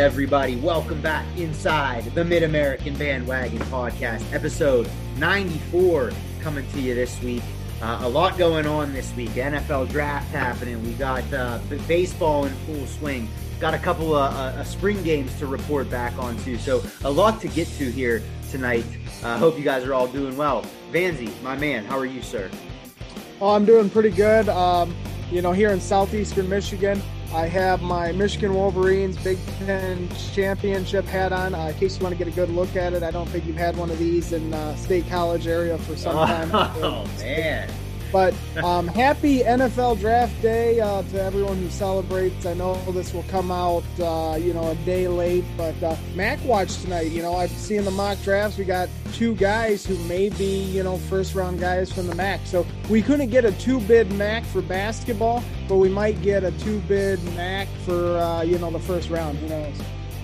Everybody, welcome back inside the Mid American Bandwagon Podcast, episode 94, coming to you this week. Uh, a lot going on this week. NFL draft happening. We got uh, baseball in full swing. Got a couple of uh, uh, spring games to report back on too. So a lot to get to here tonight. I hope you guys are all doing well. Vanzi, my man, how are you, sir? Oh, I'm doing pretty good. Um, you know, here in southeastern Michigan, I have my Michigan Wolverines Big Ten championship hat on. Uh, in case you want to get a good look at it, I don't think you've had one of these in uh, State College area for some time. Oh man! But um, happy NFL Draft Day uh, to everyone who celebrates. I know this will come out, uh, you know, a day late, but uh, MAC Watch tonight. You know, I've seen the mock drafts. We got two guys who may be, you know, first round guys from the MAC. So we couldn't get a two bid MAC for basketball, but we might get a two bid MAC for, uh, you know, the first round. Who knows?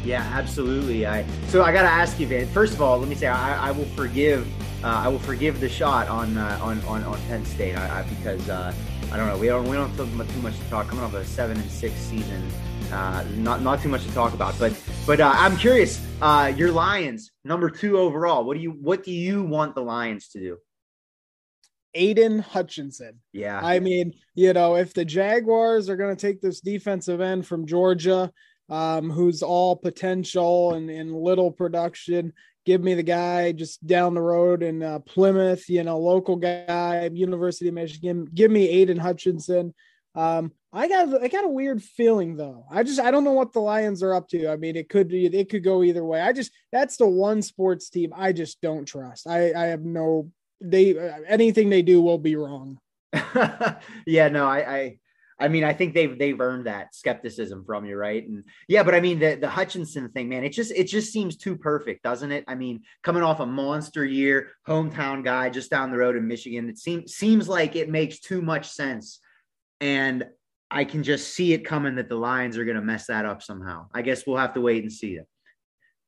Yeah, absolutely. I so I got to ask you, Van. First of all, let me say I, I will forgive I will forgive the shot on uh, on, on on Penn State I, I, because uh, I don't know we don't we don't have too much to talk coming off a seven and six season. Uh, not not too much to talk about, but but uh, I'm curious. Uh, your Lions, number two overall. What do you what do you want the Lions to do? Aidan Hutchinson. Yeah. I mean, you know, if the Jaguars are going to take this defensive end from Georgia, um, who's all potential and, and little production, give me the guy just down the road in uh, Plymouth, you know, local guy, University of Michigan. Give me Aidan Hutchinson. Um, I got I got a weird feeling though. I just I don't know what the Lions are up to. I mean, it could be it could go either way. I just that's the one sports team I just don't trust. I I have no they anything they do will be wrong. yeah, no, I, I I mean, I think they've they've earned that skepticism from you, right? And yeah, but I mean the the Hutchinson thing, man, it just it just seems too perfect, doesn't it? I mean, coming off a monster year, hometown guy just down the road in Michigan, it seems seems like it makes too much sense. And I can just see it coming that the Lions are going to mess that up somehow. I guess we'll have to wait and see it.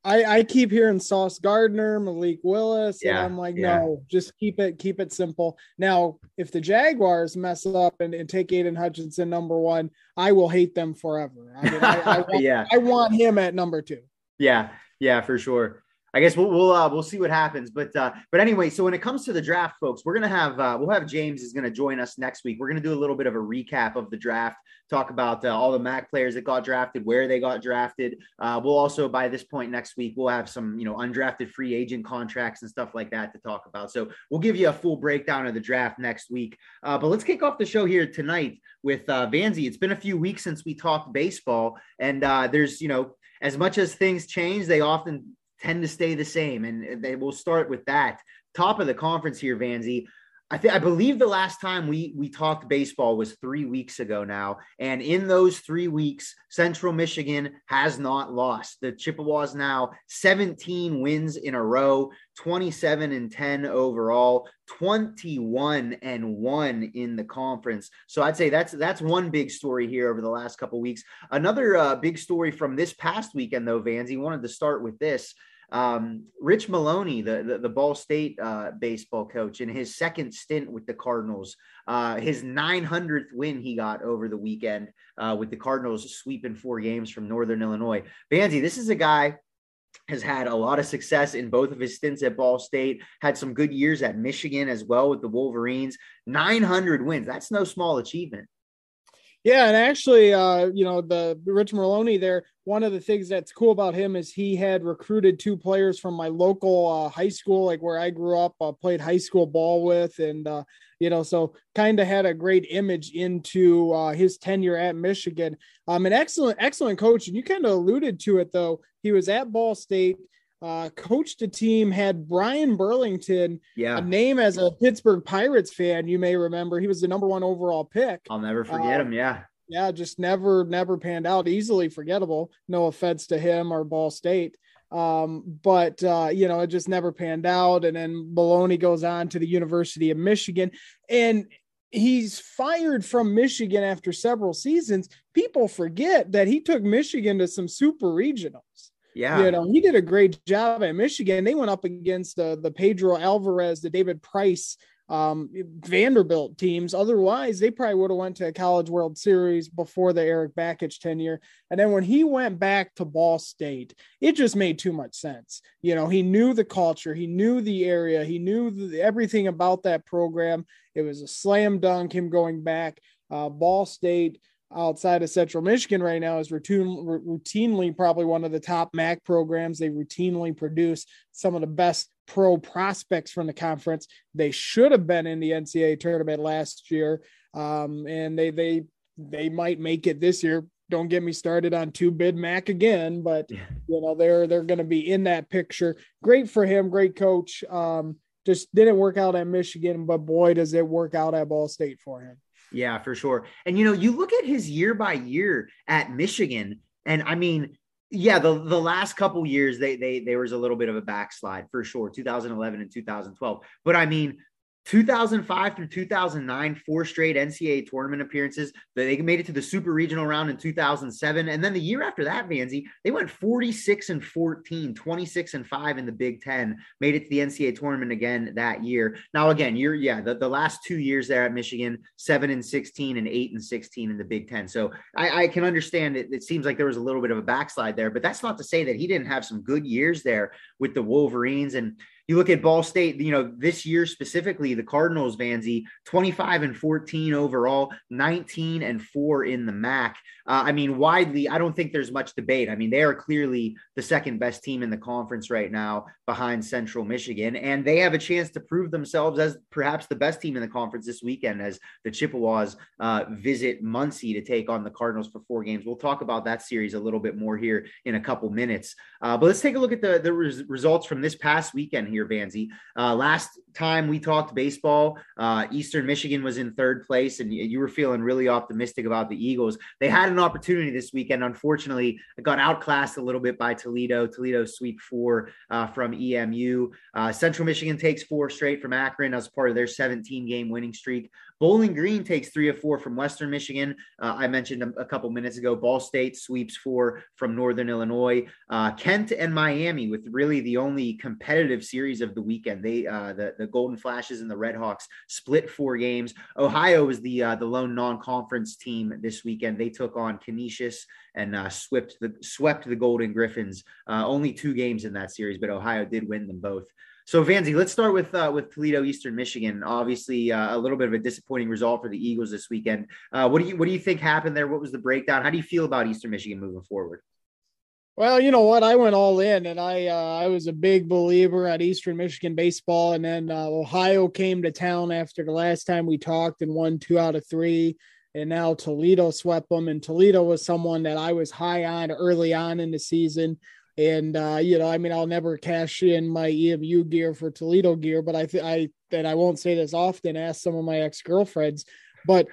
I, I keep hearing Sauce Gardner, Malik Willis, Yeah, and I'm like, yeah. no, just keep it, keep it simple. Now, if the Jaguars mess up and, and take Aidan Hutchinson number one, I will hate them forever. I mean, I, I, want, Yeah. I want him at number two. Yeah, yeah, for sure. I guess we'll we'll uh, we'll see what happens, but uh, but anyway, so when it comes to the draft, folks, we're gonna have uh, we'll have James is gonna join us next week. We're gonna do a little bit of a recap of the draft, talk about uh, all the MAC players that got drafted, where they got drafted. Uh, we'll also by this point next week we'll have some you know undrafted free agent contracts and stuff like that to talk about. So we'll give you a full breakdown of the draft next week. Uh, but let's kick off the show here tonight with Vanzi. It's been a few weeks since we talked baseball, and there's you know as much as things change, they often tend to stay the same. And they will start with that. Top of the conference here, Vanzi. I think I believe the last time we we talked baseball was three weeks ago now, and in those three weeks, Central Michigan has not lost. The Chippewas now 17 wins in a row, 27 and 10 overall, 21 and one in the conference. So I'd say that's that's one big story here over the last couple weeks. Another uh, big story from this past weekend, though, Vanzi wanted to start with this. Um, Rich Maloney, the, the, the Ball State uh, baseball coach, in his second stint with the Cardinals, uh, his 900th win he got over the weekend uh, with the Cardinals sweeping four games from Northern Illinois. Vanzi, this is a guy has had a lot of success in both of his stints at Ball State, had some good years at Michigan as well with the Wolverines. 900 wins. That's no small achievement. Yeah, and actually, uh, you know, the Rich Maloney there, one of the things that's cool about him is he had recruited two players from my local uh, high school, like where I grew up, uh, played high school ball with, and uh, you know, so kind of had a great image into uh, his tenure at Michigan. Um, an excellent, excellent coach, and you kind of alluded to it though. He was at Ball State. Uh, coached a team, had Bryan Bullington, yeah, a name as a Pittsburgh Pirates fan. You may remember he was the number one overall pick. I'll never forget uh, him. Yeah, yeah, just never, never panned out. Easily forgettable. No offense to him or Ball State. Um, but uh, you know, it just never panned out. And then Maloney goes on to the University of Michigan, and he's fired from Michigan after several seasons. People forget that he took Michigan to some super regionals. Yeah. You know, he did a great job at Michigan. They went up against uh, the Pedro Alvarez, the David Price um, Vanderbilt teams. Otherwise, they probably would have went to a College World Series before the Eric Bakich tenure. And then when he went back to Ball State, it just made too much sense. You know, he knew the culture, he knew the area, he knew the, everything about that program. It was a slam dunk him going back. Uh, Ball State outside of Central Michigan right now is routine, routinely probably one of the top MAC programs. They routinely produce some of the best pro prospects from the conference. They should have been in the NCAA tournament last year, um, and they they they might make it this year. Don't get me started on two bid MAC again, but yeah. you know they're they're going to be in that picture. Great for him, great coach. Um, just didn't work out at Michigan, but boy, does it work out at Ball State for him. Yeah, for sure. And you know, you look at his year by year at Michigan, and I mean, yeah, the the last couple years they they there was a little bit of a backslide for sure, 2011 and 2012. But I mean, 2005 through 2009, four straight NCAA tournament appearances. They made it to the super regional round in 2007. And then the year after that, Vanzi, they went 46 and 14, 26 and 5 in the Big Ten, made it to the NCAA tournament again that year. Now, again, you're, yeah, the, the last two years there at Michigan, 7 and 16 and 8 and 16 in the Big Ten. So I, I can understand it. It seems like there was a little bit of a backslide there, but that's not to say that he didn't have some good years there with the Wolverines. And you look at Ball State, you know, this year specifically, the Cardinals, Vanzi, 25 and 14 overall, 19 and 4 in the MAC. Uh, I mean, widely, I don't think there's much debate. I mean, they are clearly the second best team in the conference right now behind Central Michigan, and they have a chance to prove themselves as perhaps the best team in the conference this weekend as the Chippewas uh, visit Muncie to take on the Cardinals for four games. We'll talk about that series a little bit more here in a couple minutes. Uh, but let's take a look at the, the res- results from this past weekend here here, Vanzi. Uh, last time we talked baseball, uh, Eastern Michigan was in third place, and you were feeling really optimistic about the Eagles. They had an opportunity this weekend. Unfortunately, got outclassed a little bit by Toledo. Toledo sweep four uh, from EMU. Uh, Central Michigan takes four straight from Akron as part of their 17 game winning streak. Bowling Green takes three of four from Western Michigan. Uh, I mentioned a, a, couple minutes ago. Ball State sweeps four from Northern Illinois. Uh, Kent and Miami with really the only competitive series of the weekend. They uh, the the Golden Flashes and the Red Hawks split four games. Ohio was the uh, the lone non-conference team this weekend. They took on Canisius and uh, swept the swept the Golden Griffins. Uh, only two games in that series, but Ohio did win them both. So Vanzi, let's start with uh, with Toledo Eastern Michigan. Obviously, uh, a little bit of a disappointing result for the Eagles this weekend. Uh, what do you what do you think happened there? What was the breakdown? How do you feel about Eastern Michigan moving forward? Well, you know what? I went all in, and I uh, I was a big believer at Eastern Michigan baseball, and then uh, Ohio came to town after the last time we talked and won two out of three, and now Toledo swept them. And Toledo was someone that I was high on early on in the season. And uh, you know, I mean, I'll never cash in my EMU gear for Toledo gear, but I think I and I won't say this often. Ask some of my ex girlfriends, but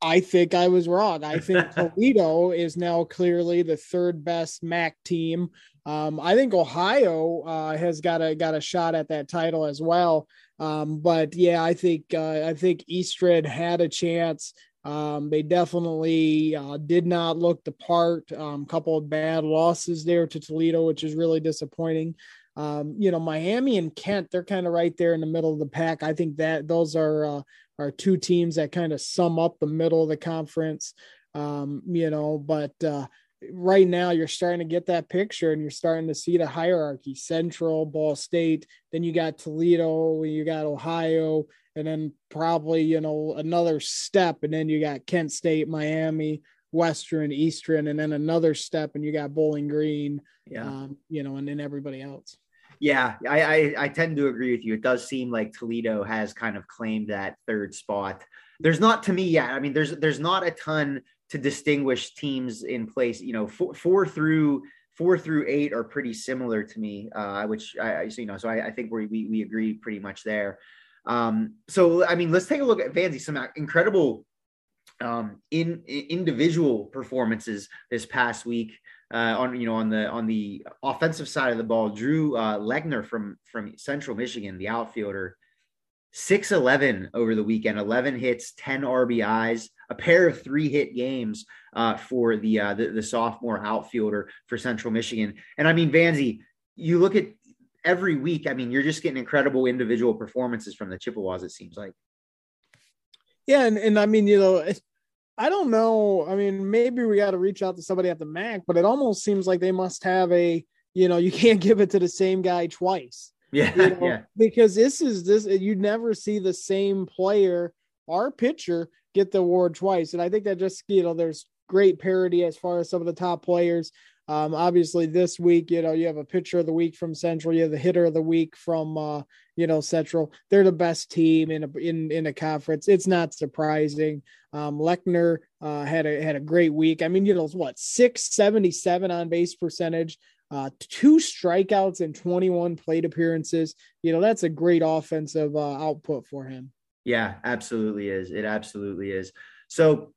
I think I was wrong. I think Toledo is now clearly the third best MAC team. Um, I think Ohio uh, has got a got a shot at that title as well. Um, but yeah, I think uh, I think Eastern had a chance. Um, they definitely uh, did not look the part. A um, couple of bad losses there to Toledo, which is really disappointing. Um, you know, Miami and Kent, they're kind of right there in the middle of the pack. I think that those are uh, are two teams that kind of sum up the middle of the conference. Um, you know, but uh, right now you're starting to get that picture and you're starting to see the hierarchy: Central, Ball State, then you got Toledo, you got Ohio, and then probably you know another step and then you got kent state miami western eastern and then another step and you got bowling green yeah. um, you know and then everybody else. Yeah I, I i tend to agree with you. It does seem like toledo has kind of claimed that third spot. There's not to me yet i mean there's there's not a ton to distinguish teams in place you know four, four through four through eight are pretty similar to me, uh, which I, you know, so I, I think we, we, we agree pretty much there. Um, so, I mean, let's take a look at Vanzi, some incredible um, in, in individual performances this past week uh, on you know on the on the offensive side of the ball. Drew uh, Lechner from from Central Michigan, the outfielder, six eleven over the weekend, eleven hits, ten RBIs, a pair of three hit games uh, for the, uh, the the sophomore outfielder for Central Michigan. And I mean, Vanzi, you look at every week. I mean, you're just getting incredible individual performances from the Chippewas. It seems like. Yeah, and, and I mean, you know, I don't know. I mean, maybe we got to reach out to somebody at the MAC, but it almost seems like they must have a, you know, you can't give it to the same guy twice. Yeah, you know, yeah. Because this is this you never see the same player, our pitcher, get the award twice, and I think that just you know there's great parity as far as some of the top players. Um, obviously, this week, you know, you have a pitcher of the week from Central, you have the hitter of the week from, uh, you know, Central. They're the best team in a in in a conference. It's not surprising. Um, Lechner uh, had a had a great week. I mean, you know, what six seventy seven on base percentage, uh, two strikeouts and twenty one plate appearances. You know, that's a great offensive uh, output for him. Yeah, absolutely is. It absolutely is. So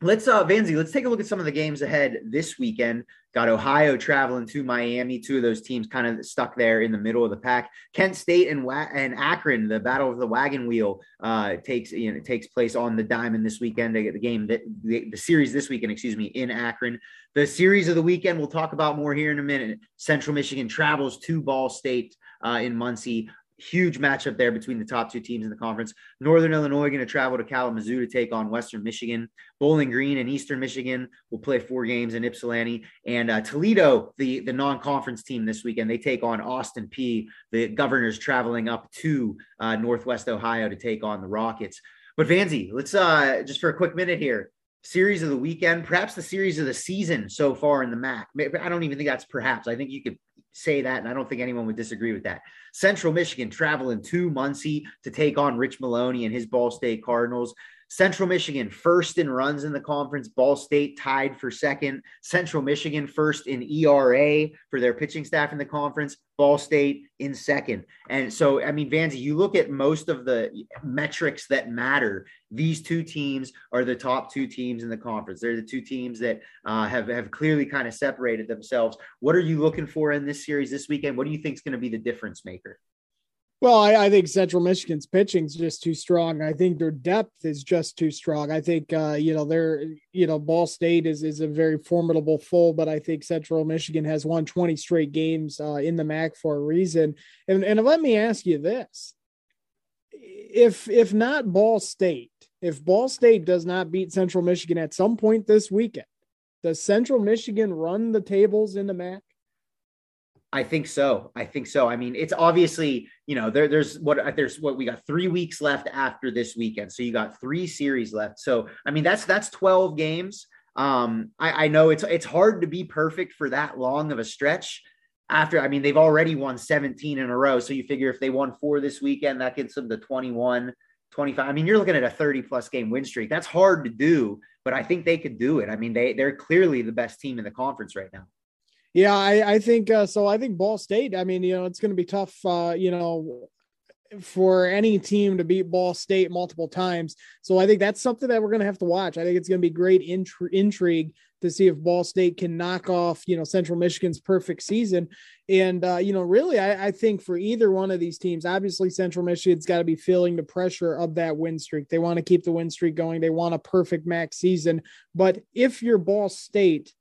let's uh Vanzi, let's take a look at some of the games ahead this weekend. Got Ohio traveling to Miami. Two of those teams kind of stuck there in the middle of the pack. Kent State and Wa- and Akron, the battle of the wagon wheel, uh, takes you know takes place on the diamond this weekend. They get the game that the, the series this weekend, excuse me, in Akron. The series of the weekend we'll talk about more here in a minute. Central Michigan travels to Ball State uh, in Muncie huge matchup there between the top two teams in the conference. Northern Illinois going to travel to Kalamazoo to take on Western Michigan. Bowling Green and Eastern Michigan will play four games in Ypsilanti. And uh, Toledo, the, the non-conference team this weekend, they take on Austin Peay The Governors traveling up to uh, Northwest Ohio to take on the Rockets. But Vanzi, let's uh, just for a quick minute here. Series of the weekend, perhaps the series of the season so far in the MAC. I don't even think that's perhaps. I think you could say that, and I don't think anyone would disagree with that. Central Michigan traveling to Muncie to take on Rich Maloney and his Ball State Cardinals. Central Michigan first in runs in the conference. Ball State tied for second. Central Michigan first in ERA for their pitching staff in the conference. Ball State in second. And so, I mean, Vanzi, you look at most of the metrics that matter. These two teams are the top two teams in the conference. They're the two teams that uh, have have clearly kind of separated themselves. What are you looking for in this series this weekend? What do you think is going to be the difference maker? Well, I, I, think Central Michigan's pitching is just too strong. I think their depth is just too strong. I think uh, you know they're you know Ball State is is a very formidable full, but I think Central Michigan has won 20 straight games uh, in the MAC for a reason. And and let me ask you this: if if not Ball State, if Ball State does not beat Central Michigan at some point this weekend, does Central Michigan run the tables in the MAC? I think so. I think so. I mean, it's obviously, you know, there, there's what there's what we got three weeks left after this weekend. So you got three series left. So I mean, that's that's 12 games. Um, I, I know it's it's hard to be perfect for that long of a stretch. After, I mean, they've already won 17 in a row. So you figure if they won four this weekend, that gets them to 21, 25. I mean, you're looking at a 30 plus game win streak. That's hard to do, but I think they could do it. I mean, they they're clearly the best team in the conference right now. Yeah, I, I think uh, so. I think Ball State. I mean, you know, it's going to be tough. Uh, you know, for any team to beat Ball State multiple times. So I think that's something that we're going to have to watch. I think it's going to be great intri- intrigue to see if Ball State can knock off, you know, Central Michigan's perfect season. And, uh, you know, really, I, I, think for either one of these teams, obviously Central Michigan's got to be feeling the pressure of that win streak. They want to keep the win streak going. They want a perfect max season. But if you're Ball State,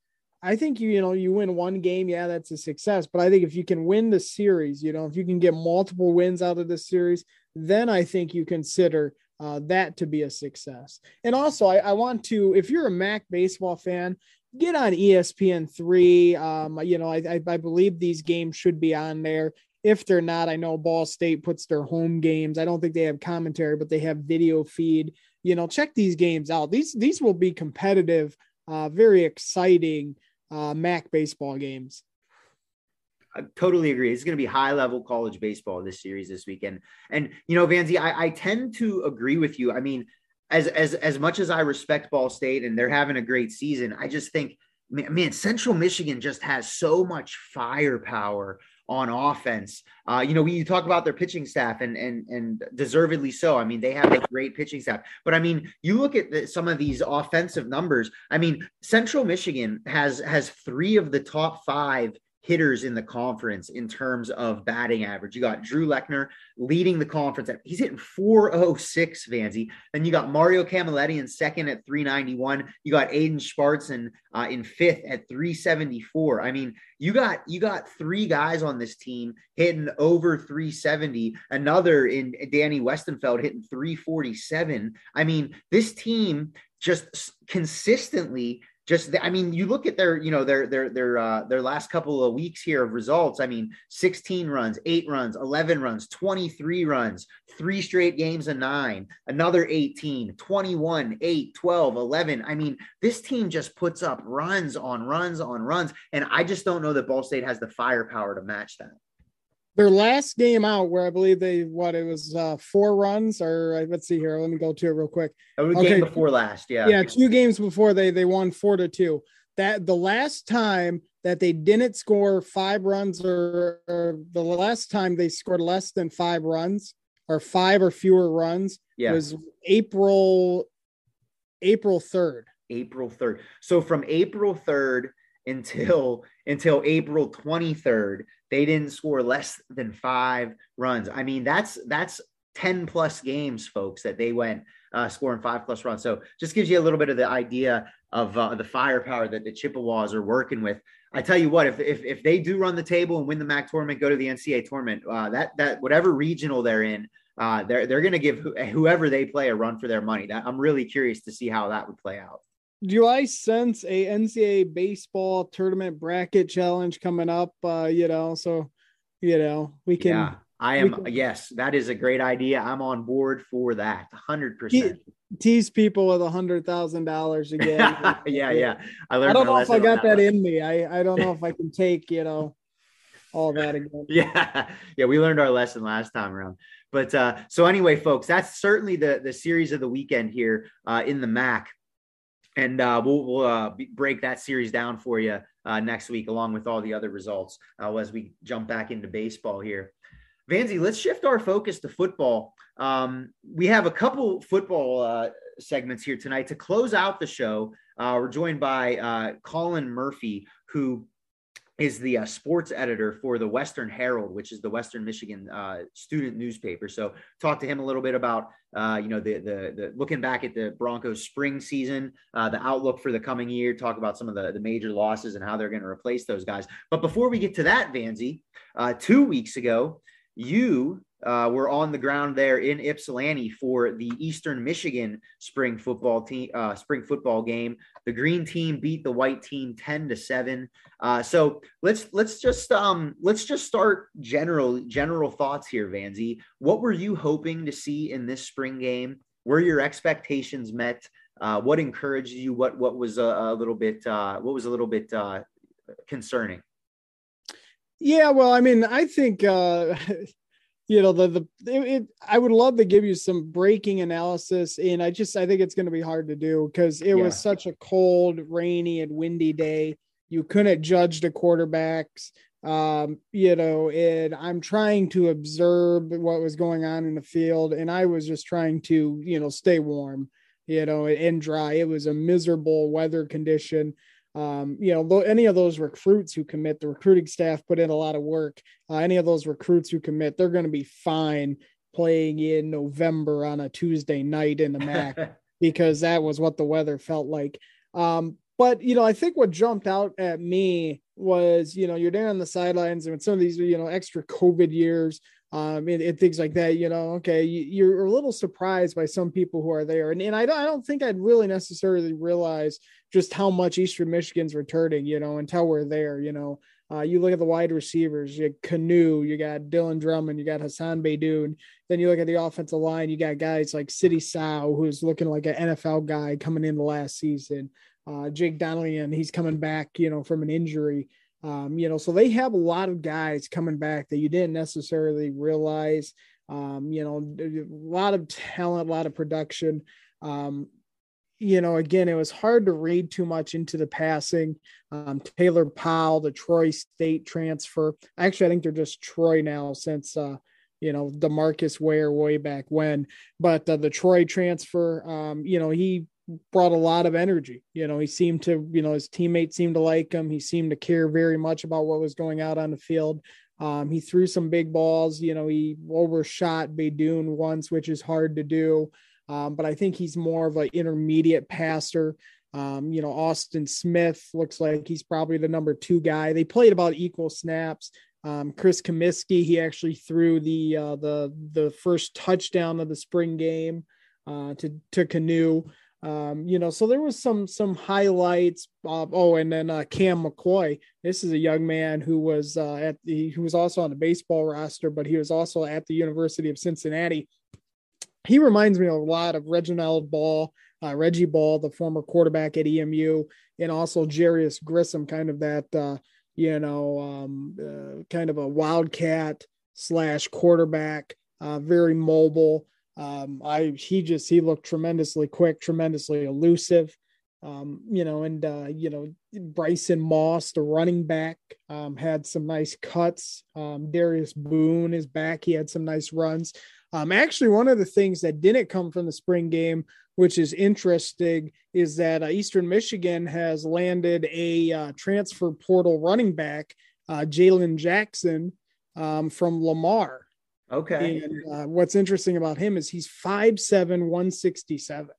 I think you, you know, you win one game, yeah, that's a success. But I think if you can win the series, you know, if you can get multiple wins out of the series, then I think you consider uh, that to be a success. And also, I, I, want to, if you're a MAC baseball fan, get on ESPN three. Um, you know, I, I, I believe these games should be on there. If they're not, I know Ball State puts their home games. I don't think they have commentary, but they have video feed. You know, check these games out. These these will be competitive, uh, very exciting uh, MAC baseball games. I totally agree. It's going to be high level college baseball this series this weekend. And you know, Vanzi, I, I tend to agree with you. I mean, as as as much as I respect Ball State and they're having a great season, I just think man, Central Michigan just has so much firepower on offense. Uh, you know, you talk about their pitching staff and and and deservedly so. I mean, they have a great pitching staff. But I mean, you look at the, some of these offensive numbers. I mean, Central Michigan has has three of the top five hitters in the conference in terms of batting average. You got Drew Lechner leading the conference. He's hitting 406, Vanzi. Then you got Mario Camilletti in second at 391. You got Aiden Schwartzen uh, in fifth at 374. I mean, you got you got three guys on this team hitting over 370. Another in Danny Wuestenfeld hitting 347. I mean, this team just consistently just I mean, you look at their, you know, their their their uh, their last couple of weeks here of results. I mean, 16 runs, eight runs, 11 runs, 23 runs, three straight games of nine, another 18, 21, 8, 12, 11. I mean, this team just puts up runs on runs on runs, and I just don't know that Ball State has the firepower to match that their last game out where I believe they what it was uh four runs or uh, let's see here let me go to it real quick. Oh, okay. game before last, yeah. Yeah, two games before they they won 4 to 2. That the last time that they didn't score 5 runs or, or the last time they scored less than 5 runs or 5 or fewer runs yeah. was April April 3rd. April 3rd. So from April 3rd until until April 23rd, they didn't score less than five runs. I mean, that's that's 10 plus games, folks, that they went uh, scoring five plus runs. So just gives you a little bit of the idea of uh, the firepower that the Chippewas are working with. I tell you what, if, if, if they do run the table and win the MAC tournament, go to the NCAA tournament, uh, that that whatever regional they're in, uh, they're they're going to give whoever they play a run for their money. That, I'm really curious to see how that would play out do I sense a NCAA baseball tournament bracket challenge coming up? Uh, you know, so you know we can. Yeah, I am. Can, yes, that is a great idea. I'm on board for that. Hundred percent. Tease people with a hundred thousand dollars again. yeah, yeah. I learned. I don't know if I got that, that in me. I I don't know if I can take you know all that again. Yeah, yeah. We learned our lesson last time around. But uh, so anyway, folks, that's certainly the the series of the weekend here uh, in the MAC and uh, we'll, we'll uh, break that series down for you uh, next week, along with all the other results uh, as we jump back into baseball here. Vanzi, let's shift our focus to football. Um, we have a couple football uh, segments here tonight to close out the show. Uh, we're joined by Colin Murphy, who is the uh, sports editor for the Western Herald, which is the Western Michigan uh, student newspaper. So, talk to him a little bit about uh, you know the, the, the looking back at the Broncos spring season, uh, the outlook for the coming year. Talk about some of the the major losses and how they're going to replace those guys. But before we get to that, Vanzi, uh, two weeks ago, you uh, were on the ground there in Ypsilanti for the Eastern Michigan spring football team uh, spring football game. The green team beat the white team ten to seven. Uh, so let's let's just um, let's just start general general thoughts here, Vanzi. What were you hoping to see in this spring game? Were your expectations met? Uh, what encouraged you? What what was a, a little bit uh, what was a little bit uh, concerning? Yeah, well, I mean, I think uh, you know the the it, it, I would love to give you some breaking analysis, and I just I think it's going to be hard to do because it yeah. was such a cold, rainy, and windy day. You couldn't judge the quarterbacks, um, you know, and I'm trying to observe what was going on in the field, and I was just trying to you know stay warm, you know, and dry. It was a miserable weather condition um, you know, any of those recruits who commit, the recruiting staff put in a lot of work. Uh, any of those recruits who commit, they're going to be fine playing in November on a Tuesday night in the MAC because that was what the weather felt like. Um, but you know, I think what jumped out at me was, you know, you're there on the sidelines and some of these, you know, extra COVID years, um, and, and, things like that. You know, okay, you, are a little surprised by some people who are there, and, and I don't, I don't think I'd really necessarily realize just how much Eastern Michigan's returning. You know, until we're there. You know, uh, you look at the wide receivers, you Knue, you got Dylan Drummond, you got Hassan Beydoun. Then you look at the offensive line, you got guys like Sidy Sow, who's looking like an NFL guy coming in the last season. Uh, Jake Donnelly, and he's coming back, you know, from an injury. Um, you know, so they have a lot of guys coming back that you didn't necessarily realize. Um, you know, a lot of talent, a lot of production. Um, you know, again, it was hard to read too much into the passing. Um, Taylor Powell, the Troy State transfer. Actually, I think they're just Troy now since, uh, you know, Demarcus Ware way back when. But uh, the Troy transfer, um, you know, he brought a lot of energy. You know, he seemed to, you know, his teammates seemed to like him. He seemed to care very much about what was going out on the field. Um, he threw some big balls. You know, he overshot Beydoun once, which is hard to do. Um, but I think he's more of an intermediate passer. Um, you know, Austin Smith looks like he's probably the number two guy. They played about equal snaps. Um, Chris Comiskey, he actually threw the uh, the the first touchdown of the spring game uh, to to Knue. Um, you know, so there was some some highlights. Uh, oh, and then uh, Cam McCoy. This is a young man who was uh, at the who was also on the baseball roster, but he was also at the University of Cincinnati. He reminds me a lot of Reginald Ball, uh, Reggie Ball, the former quarterback at EMU, and also Jarius Grissom, kind of that uh, you know, um, uh, kind of a wildcat slash quarterback, very mobile. Um, I he just he looked tremendously quick, tremendously elusive. Um, you know, and uh, you know, Bryson Moss, the running back, um, had some nice cuts. Um, Darius Boone is back; he had some nice runs. Um, actually, one of the things that didn't come from the spring game, which is interesting, is that uh, Eastern Michigan has landed a uh, transfer portal running back, uh, Jalen Jackson, um, from Lamar. Okay. And uh, what's interesting about him is he's 5'7, 167.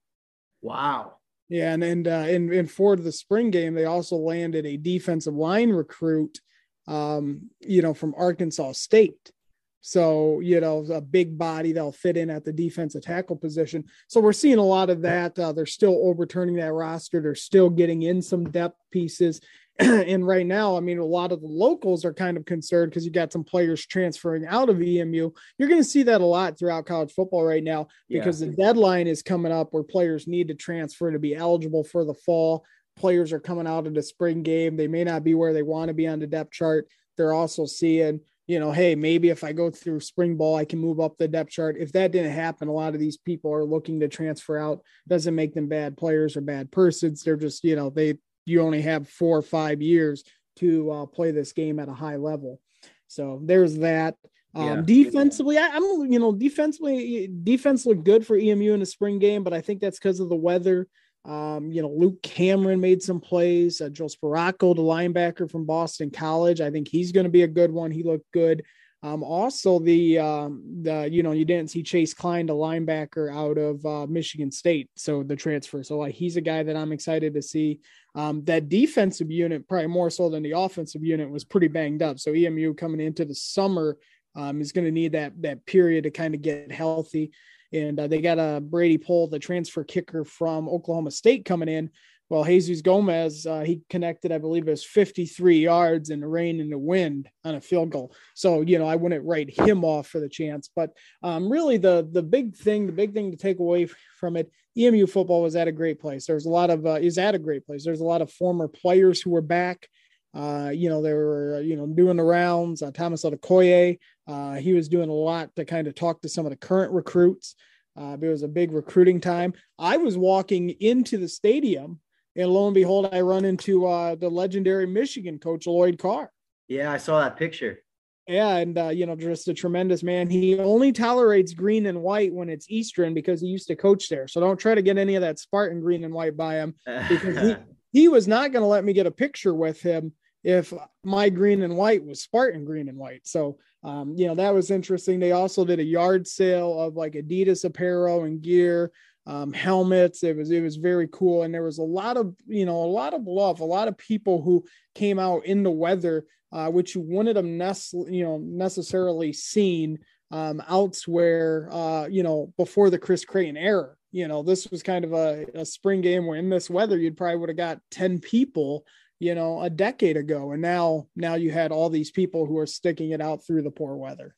Wow. Yeah, and and uh, in in for the spring game, they also landed a defensive line recruit, um, you know, from Arkansas State. So you know, a big body that'll fit in at the defensive tackle position. So we're seeing a lot of that. Uh, they're still overturning that roster. They're still getting in some depth pieces, and right now, I mean, a lot of the locals are kind of concerned because you got some players transferring out of EMU. You're going to see that a lot throughout college football right now because yeah. the deadline is coming up where players need to transfer to be eligible for the fall. Players are coming out of the spring game. They may not be where they want to be on the depth chart. They're also seeing, you know, hey, maybe if I go through spring ball, I can move up the depth chart. If that didn't happen, a lot of these people are looking to transfer out. Doesn't make them bad players or bad persons. They're just, you know, they you only have four or five years to uh, play this game at a high level. So there's that. Um, yeah. Defensively, I, am you know defensively defense looked good for EMU in the spring game, but I think that's because of the weather. Um, you know, Luke Cameron made some plays. Uh, Joe Sparaco, the linebacker from Boston College, I think he's going to be a good one. He looked good. Um, also, the um, the you know you didn't see Chase Klein, the linebacker out of uh, Michigan State, so the transfer. So like he's a guy that I'm excited to see. Um, that defensive unit, probably more so than the offensive unit, was pretty banged up. So EMU coming into the summer um, is going to need that that period to kind of get healthy. And uh, they got a Brady Pohl, the transfer kicker from Oklahoma State, coming in well, Jesus Gomez, uh, he connected, I believe it was 53 yards in the rain and the wind on a field goal. So, you know, I wouldn't write him off for the chance. But um, really, the the big thing, the big thing to take away from it, EMU football was at a great place. There's a lot of, uh, is at a great place. There's a lot of former players who were back. Uh, you know, they were, you know, doing the rounds. Uh, Thomas Odukoye, uh, he was doing a lot to kind of talk to some of the current recruits. Uh, it was a big recruiting time. I was walking into the stadium and lo and behold, I run into uh, the legendary Michigan coach Lloyd Carr. Yeah, I saw that picture. Yeah, and uh, you know, just a tremendous man. He only tolerates green and white when it's Eastern because he used to coach there. So don't try to get any of that Spartan green and white by him because he, he was not going to let me get a picture with him if my green and white was Spartan green and white. So um, you know, that was interesting. They also did a yard sale of like Adidas apparel and gear um, helmets. It was it was very cool, and there was a lot of you know a lot of love, a lot of people who came out in the weather, uh, which you wouldn't have you know necessarily seen um, elsewhere. Uh, you know before the Chris Creighton era. You know this was kind of a, a spring game where in this weather you'd probably would have got ten people you know a decade ago and now now you had all these people who are sticking it out through the poor weather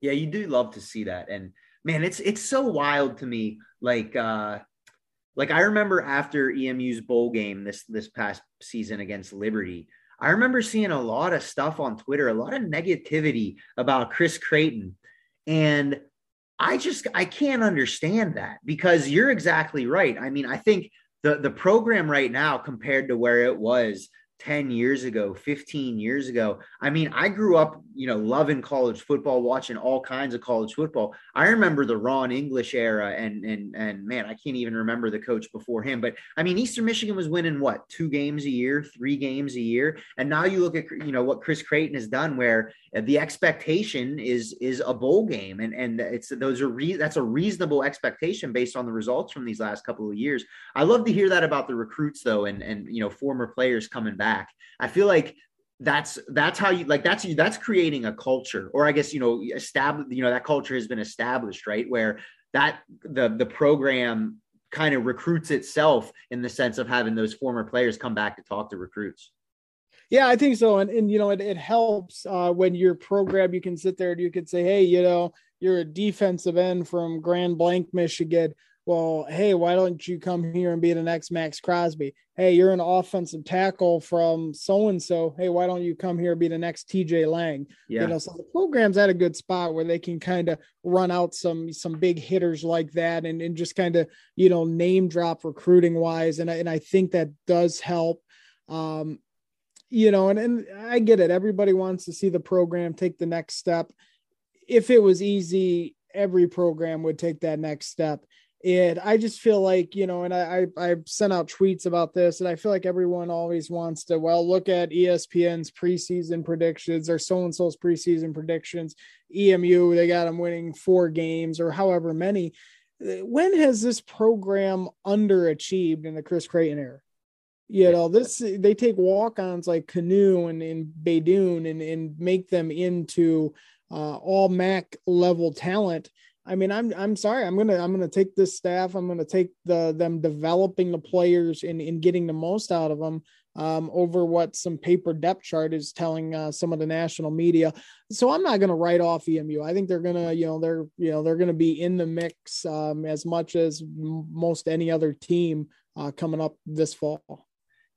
yeah you do love to see that and man, it's it's so wild to me. Like uh like I remember after EMU's bowl game this this past season against Liberty, I remember seeing a lot of stuff on Twitter, a lot of negativity about Chris Creighton. And I just I can't understand that because you're exactly right. I mean, I think the the program right now compared to where it was 10 years ago, 15 years ago. I mean, I grew up, you know, loving college football, watching all kinds of college football. I remember the Ron English era and and and man, I can't even remember the coach before him, but I mean, Eastern Michigan was winning what, 2 games a year, 3 games a year. And now you look at you know what Chris Creighton has done where the expectation is is a bowl game and and it's those are re- that's a reasonable expectation based on the results from these last couple of years. I love to hear that about the recruits though and and you know former players coming back back. I feel like that's that's how you like that's you that's creating a culture or i guess you know establish you know that culture has been established right? Where that the the program kind of recruits itself in the sense of having those former players come back to talk to recruits. Yeah i think so. And, and you know it, it helps uh, when your program you can sit there and you can say hey you know you're a defensive end from grand blanc michigan well, hey, why don't you come here and be the next Maxx Crosby? Hey, you're an offensive tackle from so and so. Hey, why don't you come here and be the next TJ Lang? Yeah. You know, so the program's at a good spot where they can kind of run out some some big hitters like that and, and just kind of, you know, name drop recruiting wise. And I, and I think that does help. Um, you know, and, and I get it. Everybody wants to see the program take the next step. If it was easy, every program would take that next step and I just feel like, you know, and I, I I've sent out tweets about this, and I feel like everyone always wants to, well, look at ESPN's preseason predictions or so and so's preseason predictions. EMU, they got them winning four games or however many. When has this program underachieved in the Chris Creighton era? You know, this they take walk-ons like Knue and, and Beydoun and, and make them into uh, all MAC level talent I mean, I'm I'm sorry. I'm gonna I'm gonna take this staff. I'm gonna take the them developing the players and in getting the most out of them um, over what some paper depth chart is telling uh, some of the national media. So I'm not gonna write off EMU. I think they're gonna you know they're you know they're gonna be in the mix um, as much as most any other team uh, coming up this fall.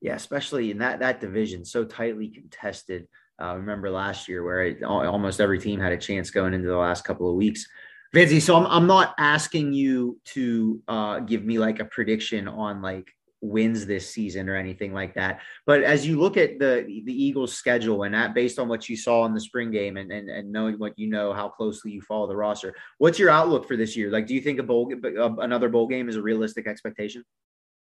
Yeah, especially in that that division, so tightly contested. Uh, remember last year where it, almost every team had a chance going into the last couple of weeks. Vanzi, so I'm, I'm not asking you to uh, give me like a prediction on like wins this season or anything like that. But as you look at the the Eagles schedule and that based on what you saw in the spring game and, and, and knowing what you know, how closely you follow the roster, what's your outlook for this year? Like, do you think a bowl, another bowl game is a realistic expectation?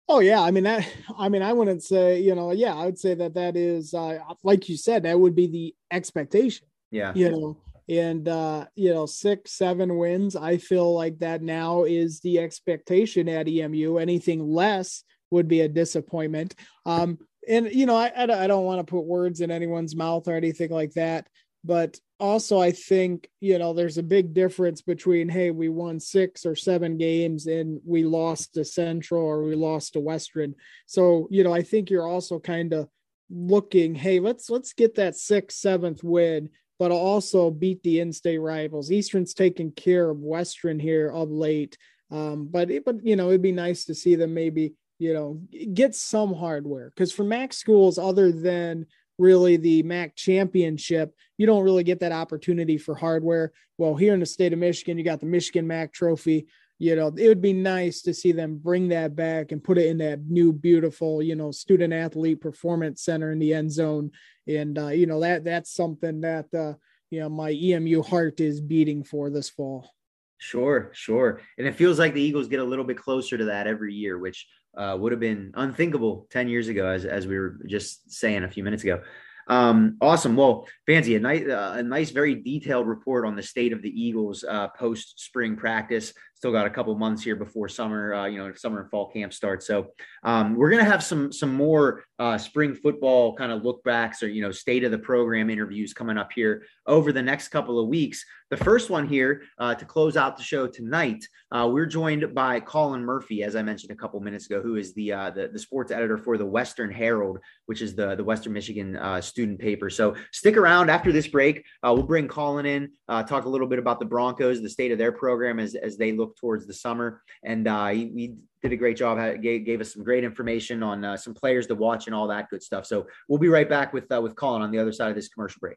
Oh yeah, I mean that. I mean, I wouldn't say you know. Yeah, I would say that that is uh, like you said. That would be the expectation. Yeah. You know, and uh, you know six seven wins i feel like that now is the expectation at emu anything less would be a disappointment. Um, and you know i, I don't want to put words in anyone's mouth or anything like that. But also i think you know there's a big difference between hey we won six or seven games and we lost to central or we lost to western. So you know i think you're also kind of looking hey let's let's get that sixth seventh win but also beat the in-state rivals. Eastern's taking care of Western here of late, um, but it, but you know it'd be nice to see them maybe you know get some hardware because for MAC schools other than really the MAC championship, you don't really get that opportunity for hardware. Well, here in the state of Michigan, you got the Michigan MAC Trophy you know, it would be nice to see them bring that back and put it in that new, beautiful, you know, student athlete performance center in the end zone. And, uh, you know, that that's something that, uh, you know, my EMU heart is beating for this fall. Sure, sure. And it feels like the Eagles get a little bit closer to that every year, which uh, would have been unthinkable 10 years ago, as, as we were just saying a few minutes ago. Um, awesome. Well, Vanzi, a nice, uh, a nice, very detailed report on the state of the Eagles uh, post spring practice. Still got a couple months here before summer, uh, you know, summer and fall camp starts. So um, we're gonna have some some more uh, spring football kind of look backs or you know state of the program interviews coming up here over the next couple of weeks. The first one here uh, to close out the show tonight, uh, we're joined by Colin Murphy, as I mentioned a couple minutes ago, who is the uh, the, the, sports editor for the Western Herald, which is the the Western Michigan uh, student paper. So stick around after this break. We'll bring Colin in, talk a little bit about the Broncos, the state of their program as as they look towards the summer, and uh, he, he did a great job. Gave, gave us some great information on uh, some players to watch and all that good stuff. So we'll be right back with uh, with Colin on the other side of this commercial break.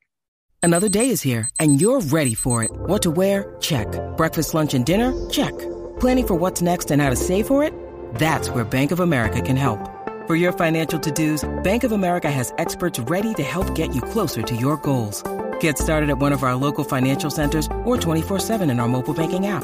Another day is here, and you're ready for it. What to wear? Check. Breakfast, lunch, and dinner? Check. Planning for what's next and how to save for it? That's where Bank of America can help. For your financial to-dos, Bank of America has experts ready to help get you closer to your goals. Get started at one of our local financial centers or 24-7 in our mobile banking app.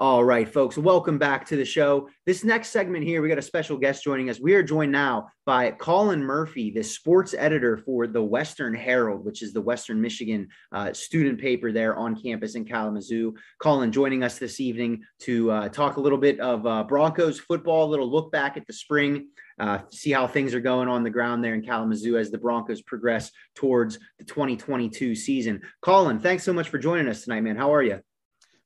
All right, folks, welcome back to the show. This next segment here, we got a special guest joining us. We are joined now by Colin Murphy, the sports editor for the Western Herald, which is the Western Michigan uh, student paper there on campus in Kalamazoo. Colin joining us this evening to uh, talk a little bit of uh, Broncos football, a little look back at the spring, uh, see how things are going on the ground there in Kalamazoo as the Broncos progress towards the 2022 season. Colin, thanks so much for joining us tonight, man. How are you?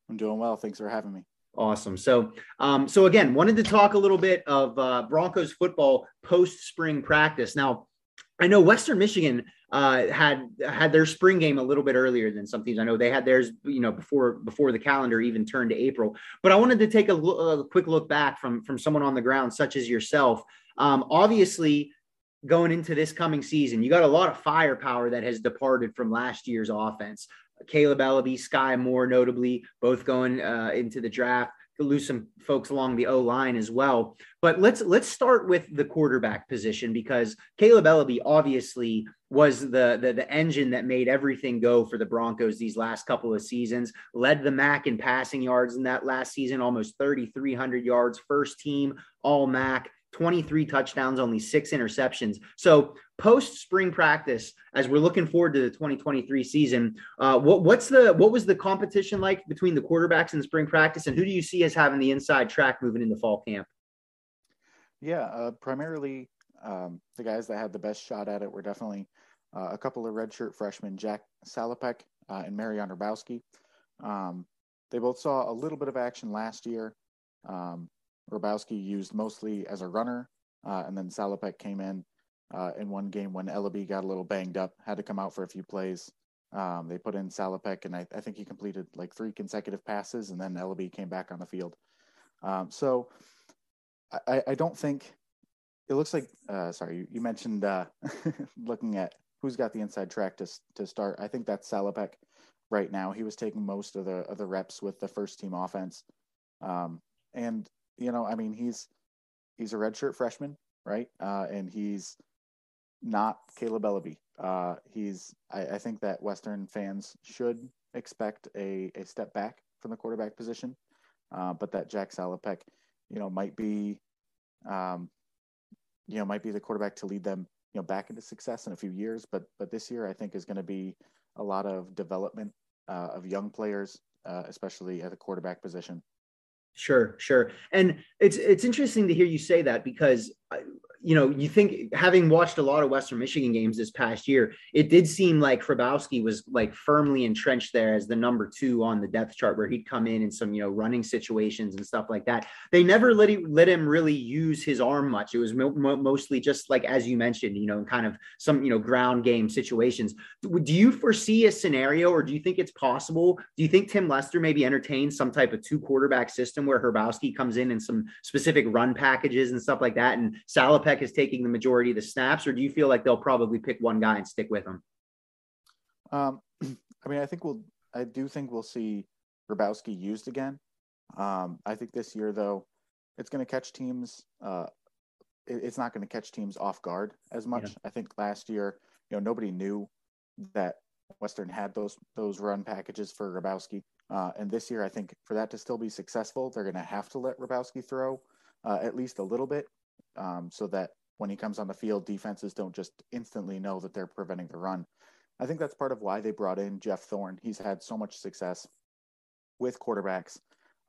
I'm doing well. Thanks for having me. Awesome. So, um, so again, wanted to talk a little bit of uh, Broncos football post spring practice. Now, I know Western Michigan uh, had had their spring game a little bit earlier than some teams. I know they had theirs, you know, before before the calendar even turned to April. But I wanted to take a, a quick look back from from someone on the ground, such as yourself. Um, obviously, going into this coming season, you got a lot of firepower that has departed from last year's offense. Kaleb Eleby, Sky Moore, notably, both going uh, into the draft. To lose some folks along the O line as well. But let's let's start with the quarterback position because Kaleb Eleby obviously was the, the the engine that made everything go for the Broncos these last couple of seasons. Led the MAC in passing yards in that last season, almost 3,300 yards, first team All MAC. 23 touchdowns, only six interceptions. So post spring practice, as we're looking forward to the 2023 season, uh, what, what's the what was the competition like between the quarterbacks in spring practice, and who do you see as having the inside track moving into fall camp? Yeah, uh, primarily um, the guys that had the best shot at it were definitely uh, a couple of redshirt freshmen, Jack Salopek uh, and Marion Hrabowski. Um, they both saw a little bit of action last year. Um, Hrabowski used mostly as a runner, uh, and then Salopek came in uh, in one game when Eleby got a little banged up, had to come out for a few plays. Um, they put in Salopek, and I, I, think he completed like three consecutive passes, and then Eleby came back on the field. Um, so I, I, don't think it looks like. Uh, sorry, you, you mentioned uh, looking at who's got the inside track to to start. I think that's Salopek right now. He was taking most of the of the reps with the first team offense, um, and you know, I mean, he's he's a redshirt freshman, right? Uh, and he's not Kaleb Eleby. Uh, he's I, I, think that Western fans should expect a, a step back from the quarterback position, uh, but that Jack Salopek, you know, might be, um, you know, might be the quarterback to lead them, you know, back into success in a few years. But but this year, I think is going to be a lot of development uh, of young players, uh, especially at the quarterback position. Sure, sure. And it's it's interesting to hear you say that because you know, you think having watched a lot of Western Michigan games this past year, it did seem like Hrabowski was like firmly entrenched there as the number two on the depth chart, where he'd come in in some you know running situations and stuff like that. They never let him let him really use his arm much. It was mo- mostly just like as you mentioned, you know, kind of some you know ground game situations. Do you foresee a scenario, or do you think it's possible? Do you think Tim Lester maybe entertains some type of two quarterback system where Hrabowski comes in and some specific run packages and stuff like that, and Salopek is taking the majority of the snaps, or do you feel like they'll probably pick one guy and stick with him? Um, I mean, I think we'll. I do think we'll see Hrabowski used again. Um, I think this year, though, it's going to catch teams. Uh, it, it's not going to catch teams off guard as much. Yeah. I think last year, you know, nobody knew that Western had those those run packages for Hrabowski. Uh, and this year, I think for that to still be successful, they're going to have to let Hrabowski throw uh, at least a little bit um, so that when he comes on the field, defenses don't just instantly know that they're preventing the run. I think that's part of why they brought in Jeff Thorne. He's had so much success with quarterbacks,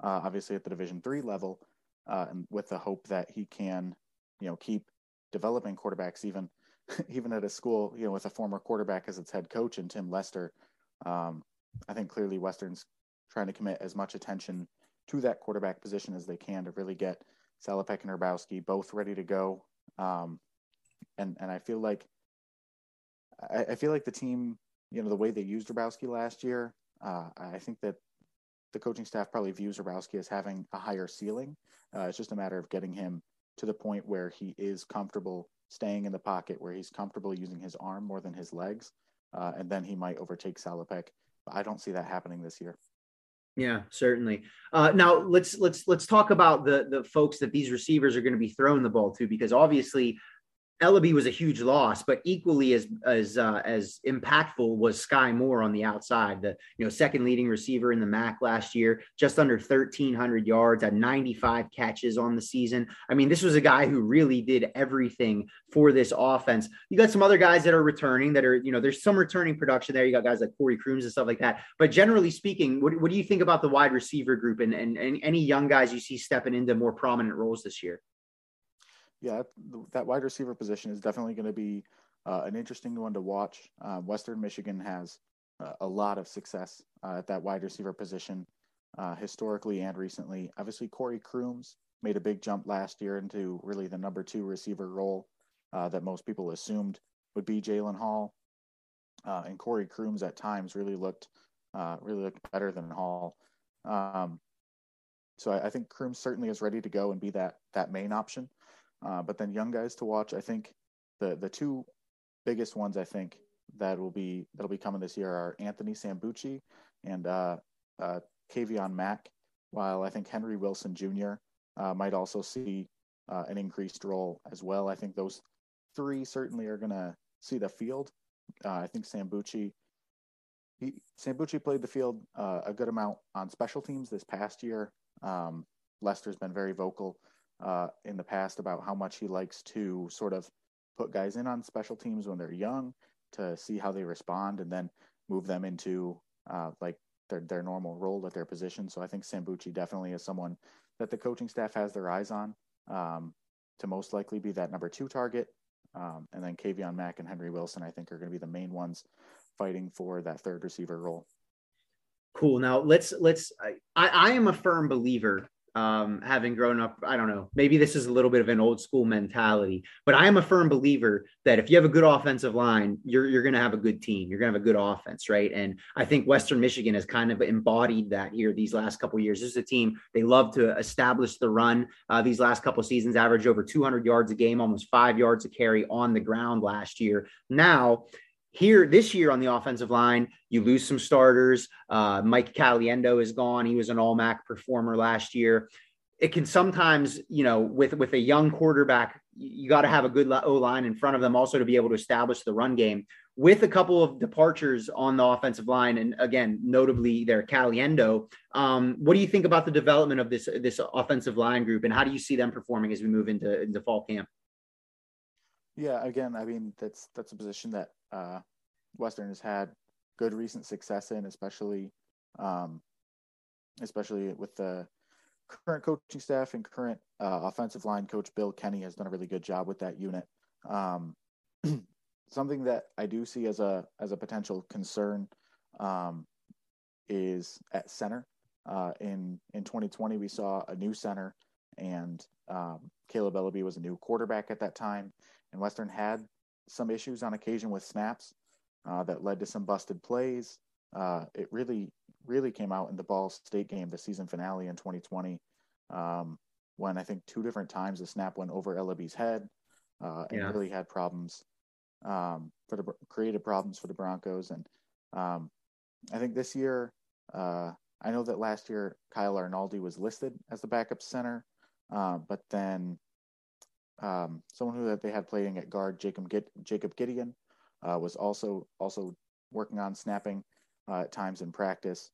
uh, obviously at the Division three level, uh, and with the hope that he can, you know, keep developing quarterbacks even even at a school, you know, with a former quarterback as its head coach and Tim Lester. Um, I think clearly Western's trying to commit as much attention to that quarterback position as they can to really get Salopek and Hrabowski both ready to go. Um, and and I feel like I, I, feel like the team, you know, the way they used Hrabowski last year, Uh, I think that the coaching staff probably views Hrabowski as having a higher ceiling. Uh, it's just a matter of getting him to the point where he is comfortable staying in the pocket, where he's comfortable using his arm more than his legs, uh, and then he might overtake Salopek. But I don't see that happening this year. Yeah, certainly. Uh, now let's let's let's talk about the the folks that these receivers are going to be throwing the ball to, because obviously Eleby was a huge loss, but equally as as uh, as impactful was Sky Moore on the outside, the you know second leading receiver in the MAC last year, just under 1,300 yards, had 95 catches on the season. I mean, this was a guy who really did everything for this offense. You got some other guys that are returning that are you know there's some returning production there. You got guys like Corey Crooms and stuff like that. But generally speaking, what, what do you think about the wide receiver group and, and and any young guys you see stepping into more prominent roles this year? Yeah, that wide receiver position is definitely going to be uh, an interesting one to watch. Uh, Western Michigan has uh, a lot of success uh, at that wide receiver position uh, historically and recently. Obviously, Corey Crooms made a big jump last year into really the number two receiver role uh, that most people assumed would be Jalen Hall. and Corey Crooms at times really looked really looked better than Hall. Um, so I, I think Crooms certainly is ready to go and be that that main option. Uh, but then young guys to watch, I think the the two biggest ones I think that will be that'll be coming this year are Anthony Sambucci and uh, uh, Kavion Mack. While I think Henry Wilson Jr. Uh, might also see uh, an increased role as well. I think those three certainly are going to see the field. Uh, I think Sambucci. He, Sambucci played the field a good amount on special teams this past year. Um, Lester's been very vocal uh, in the past about how much he likes to sort of put guys in on special teams when they're young to see how they respond and then move them into uh, like their, their normal role at their position. So I think Sambucci definitely is someone that the coaching staff has their eyes on um, to most likely be that number two target. Um, and then Kavion Mack and Henry Wilson, I think, are going to be the main ones fighting for that third receiver role. Cool. Now let's let's. I, I am a firm believer um, having grown up, I don't know, maybe this is a little bit of an old school mentality, but I am a firm believer that if you have a good offensive line, you're, you're going to have a good team. You're going to have a good offense, right? And I think Western Michigan has kind of embodied that here these last couple years. This is a team, they love to establish the run. Uh, these last couple seasons average over 200 yards a game, almost five yards a carry on the ground last year. Now, here this year on the offensive line, you lose some starters. Uh, Mike Caliendo is gone. He was an all MAC performer last year. It can sometimes, you know, with with a young quarterback, you got to have a good O line in front of them also to be able to establish the run game. With a couple of departures on the offensive line, and again, notably their Caliendo, um, what do you think about the development of this this offensive line group, and how do you see them performing as we move into into fall camp? Yeah, again, I mean that's that's a position that uh, Western has had good recent success in, especially um, especially with the current coaching staff and current uh, offensive line coach Bill Kenney has done a really good job with that unit. Um, something that I do see as a as a potential concern um, is at center. Uh, in in 2020, we saw a new center, and um, Kaleb Eleby was a new quarterback at that time and Western had some issues on occasion with snaps uh, that led to some busted plays. Uh, it really, really came out in the Ball State game, the season finale in 2020, um, when I think two different times the snap went over Eleby's head uh, and yeah. really had problems um, for the created problems for the Broncos. And um, I think this year, uh, I know that last year Kyle Arnaldi was listed as the backup center, uh, but then um, someone who that they had playing at guard, Jacob Jacob Gideon, uh, was also also working on snapping uh, at times in practice.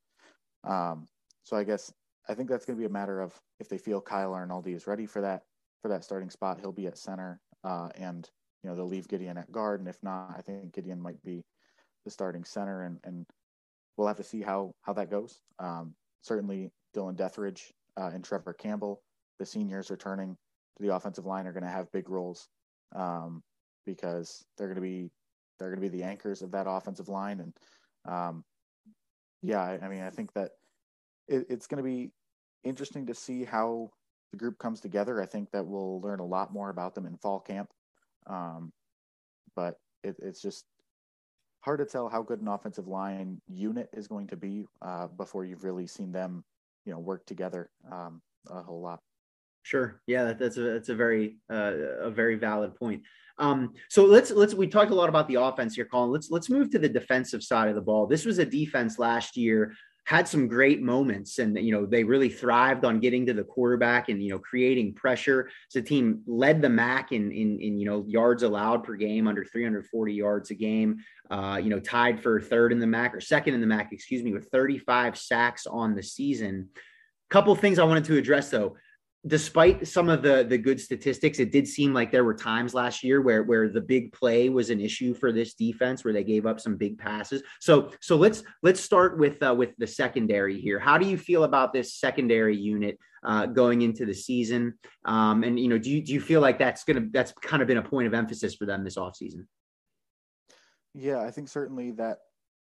Um, so I guess I think that's going to be a matter of if they feel Kyle Arnoldi is ready for that for that starting spot, he'll be at center, uh, and you know they'll leave Gideon at guard, and if not, I think Gideon might be the starting center, and and we'll have to see how how that goes. Um, certainly, Dylan Dethridge uh, and Trevor Campbell, the seniors returning the offensive line are going to have big roles um, because they're going to be they're going to be the anchors of that offensive line. And um, yeah, I, I, mean, I think that it, it's going to be interesting to see how the group comes together. I think that we'll learn a lot more about them in fall camp. Um, but it, it's just hard to tell how good an offensive line unit is going to be uh, before you've really seen them, you know, work together um, a whole lot. Sure. Yeah, that, that's a that's a very uh, a very valid point. Um, so let's let's we talked a lot about the offense here, Colin. Let's let's move to the defensive side of the ball. This was a defense last year had some great moments and you know they really thrived on getting to the quarterback and you know creating pressure so the team led the MAC in in, in you know yards allowed per game under 340 yards a game uh, you know tied for third in the MAC or second in the MAC excuse me with 35 sacks on the season couple things i wanted to address though despite some of the the good statistics, it did seem like there were times last year where where the big play was an issue for this defense, where they gave up some big passes. So so let's let's start with uh, with the secondary here. How do you feel about this secondary unit uh, going into the season? Um, and you know, do you do you feel like that's gonna that's kind of been a point of emphasis for them this offseason? Yeah, I think certainly that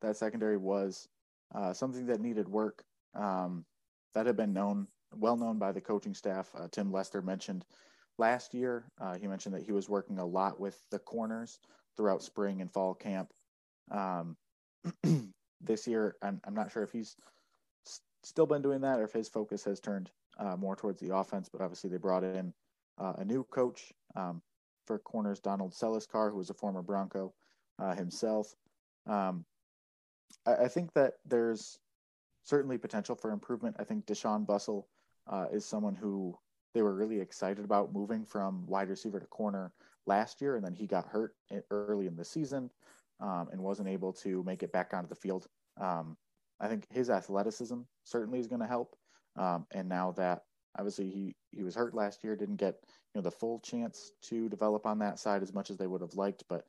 that secondary was uh, something that needed work. Um, that had been known well known by the coaching staff. Uh, Tim Lester mentioned last year, uh, he mentioned that he was working a lot with the corners throughout spring and fall camp. Um, this year, I'm, I'm not sure if he's still been doing that or if his focus has turned uh, more towards the offense, but obviously they brought in uh, a new coach um, for corners, Donald Celiscar, who was a former Bronco uh, himself. Um, I, I think that there's certainly potential for improvement. I think Deshaun Bussell uh, is someone who they were really excited about moving from wide receiver to corner last year, and then he got hurt early in the season um, and wasn't able to make it back onto the field. Um, I think his athleticism certainly is going to help. Um, and now that obviously he he was hurt last year, didn't get you know the full chance to develop on that side as much as they would have liked, but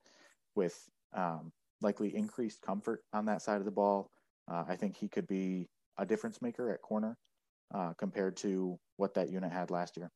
with um, likely increased comfort on that side of the ball, uh, I think he could be a difference maker at corner uh, compared to what that unit had last year.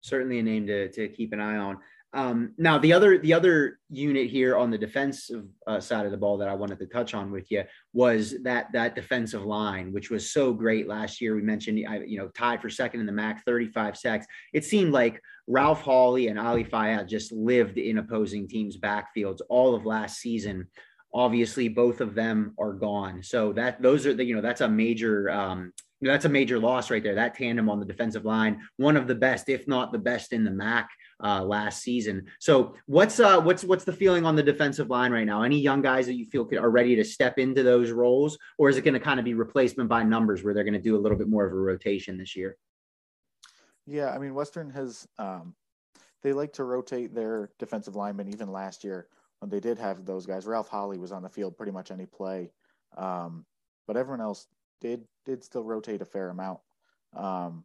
Certainly a name to, to keep an eye on. Um, now, the other the other unit here on the defensive uh, side of the ball that I wanted to touch on with you was that that defensive line, which was so great last year. We mentioned, you know, tied for second in the MAC, 35 sacks. It seemed like Ralph Holley and Ali Fayad just lived in opposing teams' backfields all of last season. Obviously, both of them are gone. So that those are the you know that's a major um, that's a major loss right there. That tandem on the defensive line, one of the best, if not the best in the MAC uh, last season. So what's uh, what's what's the feeling on the defensive line right now? Any young guys that you feel are ready to step into those roles, or is it going to kind of be replacement by numbers where they're going to do a little bit more of a rotation this year? Yeah, I mean Western has um, they like to rotate their defensive linemen. Even last year when they did have those guys, Ralph Holley was on the field pretty much any play. Um, but everyone else did did still rotate a fair amount. Um,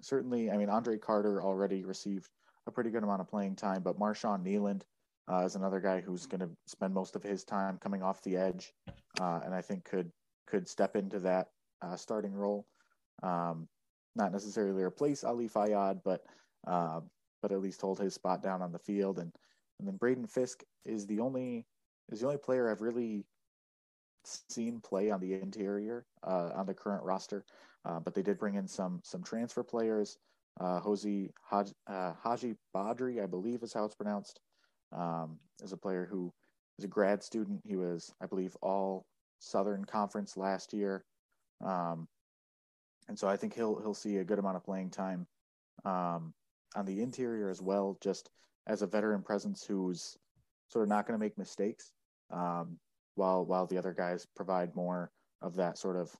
certainly, I mean Andre Carter already received a pretty good amount of playing time, but Marshawn Kneeland uh, is another guy who's going to spend most of his time coming off the edge, uh, and I think could could step into that uh, starting role. Um, not necessarily replace Ali Fayad, but uh, but at least hold his spot down on the field. And and then Braden Fisk is the only is the only player I've really seen play on the interior uh, on the current roster, uh, but they did bring in some some transfer players. Uh, Jose Haj, uh, Haji Badri, I believe is how it's pronounced, um, is a player who is a grad student. He was, I believe, all Southern Conference last year, um, and so I think he'll he'll see a good amount of playing time um, on the interior as well, just as a veteran presence who's sort of not going to make mistakes. Um, while while the other guys provide more of that sort of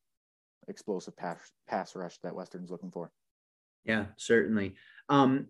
explosive pass pass rush that Western's looking for. Yeah, certainly. Um,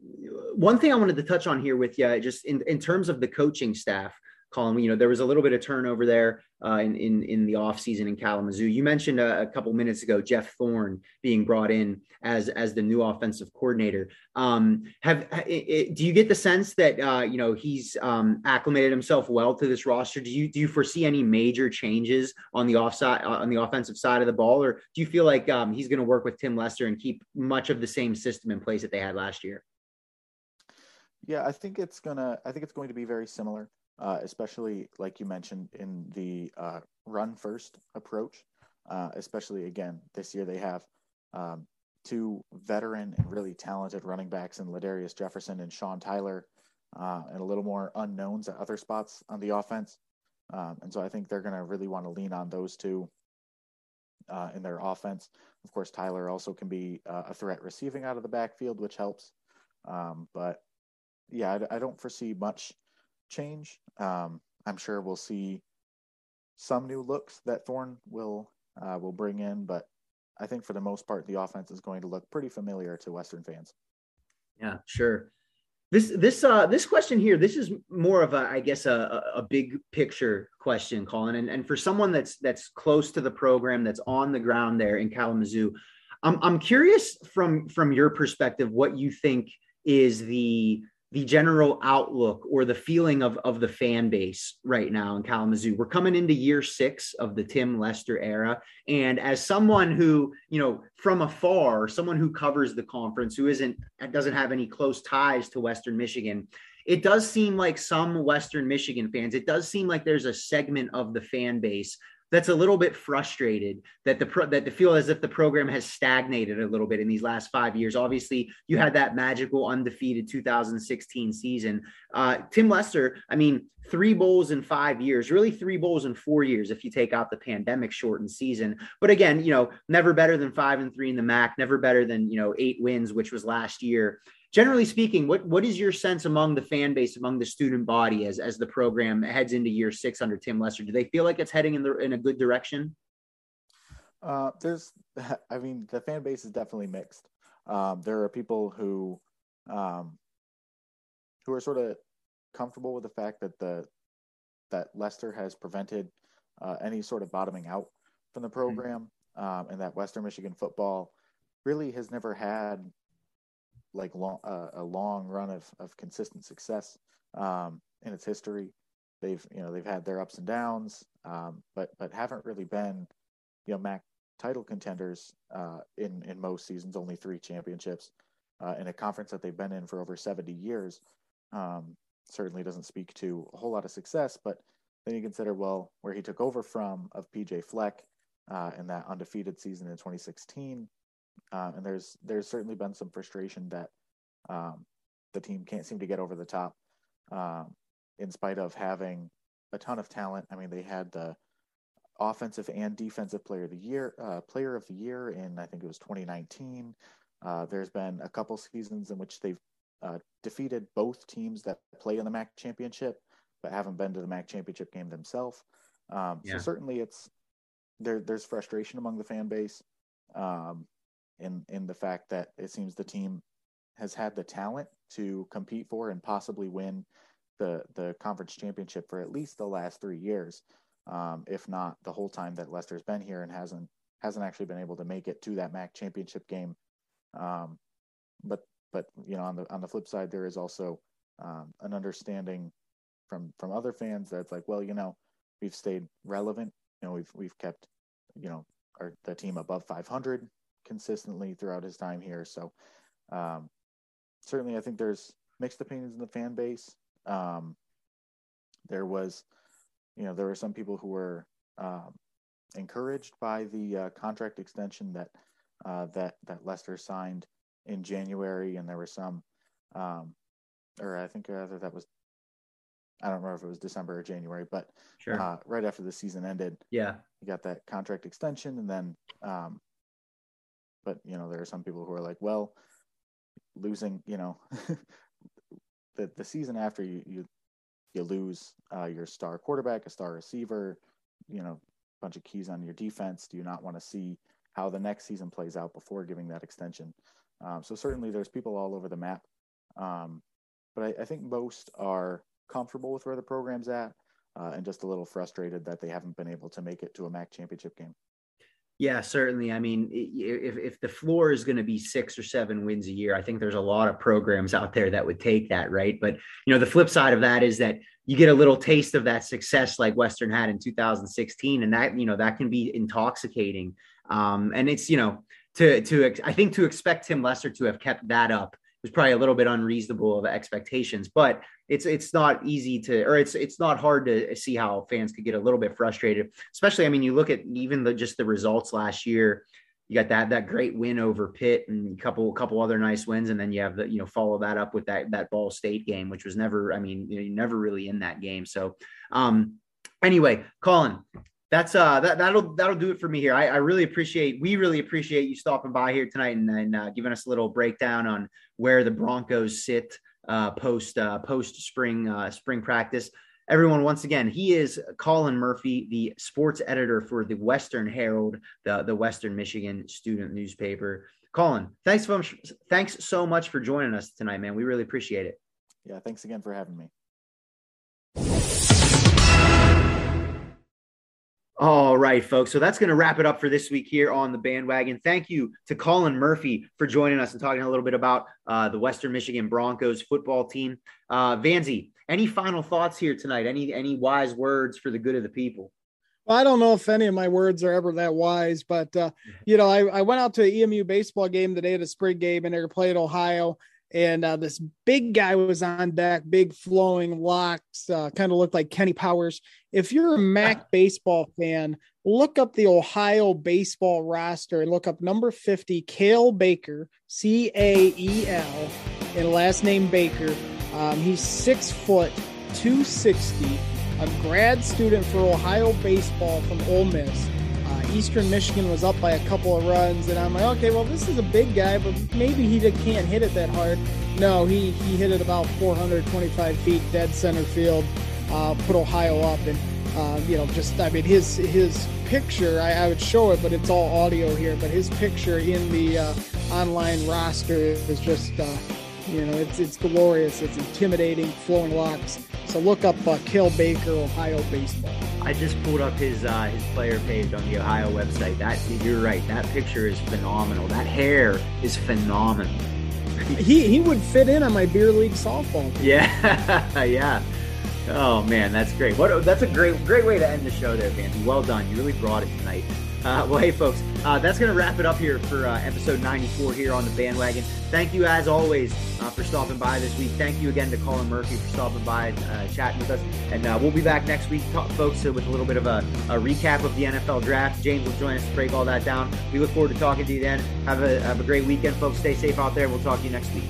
one thing I wanted to touch on here with you, just in, in terms of the coaching staff, Colin, you know, there was a little bit of turnover there uh, in, in, in the offseason in Kalamazoo. You mentioned a, a, couple minutes ago Jeff Thorne being brought in as as the new offensive coordinator. Um, have it, do you get the sense that uh, you know he's um, acclimated himself well to this roster? Do you do you foresee any major changes on the offside uh, on the offensive side of the ball, or do you feel like um, he's going to work with Tim Lester and keep much of the same system in place that they had last year? Yeah, I think it's gonna. I think it's going to be very similar uh, especially like you mentioned in the uh, run first approach. Uh, especially again this year, they have um, two veteran and really talented running backs in Ladarius Jefferson and Sean Tyler, uh, and a little more unknowns at other spots on the offense. Um, and so I think they're going to really want to lean on those two uh, in their offense. Of course, Tyler also can be uh, a threat receiving out of the backfield, which helps. Um, but yeah, I, I, don't foresee much change. Um, I'm sure we'll see some new looks that Thorne will uh, will bring in, but I think for the most part, the offense is going to look pretty familiar to Western fans. Yeah, sure. This this uh this question here, this is more of a I guess a a big picture question, Colin, and and for someone that's that's close to the program, that's on the ground there in Kalamazoo, I'm I'm curious from from your perspective what you think is the the general outlook or the feeling of, of the fan base right now in Kalamazoo. We're coming into year six of the Tim Lester era. And as someone who, you know, from afar, someone who covers the conference, who isn't, doesn't have any close ties to Western Michigan, it does seem like some Western Michigan fans, it does seem like there's a segment of the fan base that's a little bit frustrated that the pro, that the feel as if the program has stagnated a little bit in these last five years. Obviously, you had that magical undefeated 2016 season. Uh, Tim Lester, I mean, three bowls in five years, really three bowls in four years if you take out the pandemic shortened season. But again, you know, never better than five and three in the MAC, never better than you know eight wins, which was last year generally speaking, what what is your sense among the fan base, among the student body, as as the program heads into year six under Tim Lester? Do they feel like it's heading in the in a good direction? Uh, there's, I mean, the fan base is definitely mixed. Um, there are people who, um, who are sort of comfortable with the fact that the that Lester has prevented uh, any sort of bottoming out from the mm-hmm. program, mm-hmm. um, and that Western Michigan football really has never had like long, uh, a long run of, of consistent success um, in its history. They've you know they've had their ups and downs, um, but but haven't really been you know MAC title contenders uh, in in most seasons. Only three championships uh, in a conference that they've been in for over seventy years. Um, certainly doesn't speak to a whole lot of success, but then you consider well where he took over from of PJ Fleck uh, in that undefeated season in 2016 um, and there's there's certainly been some frustration that um, the team can't seem to get over the top, um, in spite of having a ton of talent. I mean, they had the offensive and defensive player of the year, uh, player of the year in I think it was 2019. Uh, there's been a couple seasons in which they've uh, defeated both teams that play in the MAC championship, but haven't been to the MAC championship game themselves. Um, yeah. So certainly, it's there. There's frustration among the fan base. Um, in in the fact that it seems the team has had the talent to compete for and possibly win the the conference championship for at least the last three years, um, if not the whole time that Lester's been here and hasn't hasn't actually been able to make it to that MAC championship game. Um, but but you know on the on the flip side, there is also um, an understanding from from other fans that's like, well, you know, we've stayed relevant. You know, we've we've kept you know our the team above 500 consistently throughout his time here. So um, certainly, I think there's mixed opinions in the fan base. Um, there was, you know, there were some people who were um, encouraged by the uh, contract extension that uh, that that Lester signed in January, and there were some, um, or I think either that was I don't remember if it was December or January, but sure. uh, right after the season ended, yeah, he got that contract extension, and then um, but you know, there are some people who are like, well, losing, you know, the the season after you you you lose uh, your star quarterback, a star receiver, you know, a bunch of keys on your defense. Do you not want to see how the next season plays out before giving that extension? Um, so certainly, there's people all over the map, um, but I, I, think most are comfortable with where the program's at, uh, and just a little frustrated that they haven't been able to make it to a MAC championship game. Yeah, certainly. I mean, if, if the floor is going to be six or seven wins a year, I think there's a lot of programs out there that would take that, right? But, you know, the flip side of that is that you get a little taste of that success like Western had in 2016. And that, you know, that can be intoxicating. Um, and it's, you know, to, to, I think to expect Tim Lester to have kept that up was probably a little bit unreasonable of expectations, but it's it's not easy to or it's it's not hard to see how fans could get a little bit frustrated. Especially, I mean, you look at even the just the results last year. You got that that great win over Pitt and a couple a couple other nice wins, and then you have the you know follow that up with that that Ball State game, which was never I mean you know, never really in that game. So um, anyway, Colin, that's uh that that'll that'll do it for me here. I, I really appreciate we really appreciate you stopping by here tonight and, and uh, giving us a little breakdown on where the Broncos sit uh, post uh, post spring uh, spring practice. Everyone, once again, he is Colin Murphy, the sports editor for the Western Herald, the the Western Michigan student newspaper. Colin, thanks so much, thanks so much for joining us tonight, man. We really appreciate it. Yeah, thanks again for having me. All right, folks. So that's going to wrap it up for this week here on the bandwagon. Thank you to Colin Murphy for joining us and talking a little bit about uh, the Western Michigan Broncos football team. Uh, Vanzi, any final thoughts here tonight? Any any wise words for the good of the people? I don't know if any of my words are ever that wise, but uh, you know, I, I went out to an EMU baseball game the day of the spring game, and they were playing Ohio, and uh, this big guy was on deck, big flowing locks, uh, kind of looked like Kenny Powers. If you're a MAC baseball fan, look up the Ohio baseball roster and look up number 50, Cael Baker, C A E L, and last name Baker. Um, he's six foot, 260, a grad student for Ohio baseball from Ole Miss. Uh, Eastern Michigan was up by a couple of runs, and I'm like, okay, well, this is a big guy, but maybe he can't hit it that hard. No, he he hit it about 425 feet, dead center field, uh, put Ohio up, and uh, you know, just I mean, his his picture. I, I, would show it, but it's all audio here. But his picture in the uh, online roster is just, uh, you know, it's it's glorious. It's intimidating, flowing locks. So look up uh, Baker, Ohio baseball. I just pulled up his uh, his player page on the Ohio website. That you're right. That picture is phenomenal. That hair is phenomenal. he he would fit in on my beer league softball. Team. Yeah, yeah. Oh man, that's great. What that's a great great way to end the show there, Vanzi. Well done. You really brought it tonight. Uh, well, hey, folks, uh, that's going to wrap it up here for uh, episode 94 here on the bandwagon. Thank you, as always, uh, for stopping by this week. Thank you again to Colin Murphy for stopping by, uh, chatting with us. And uh, we'll be back next week, folks, with a little bit of a, a, recap of the NFL draft. James will join us to break all that down. We look forward to talking to you then. Have a, have a great weekend, folks. Stay safe out there. We'll talk to you next week.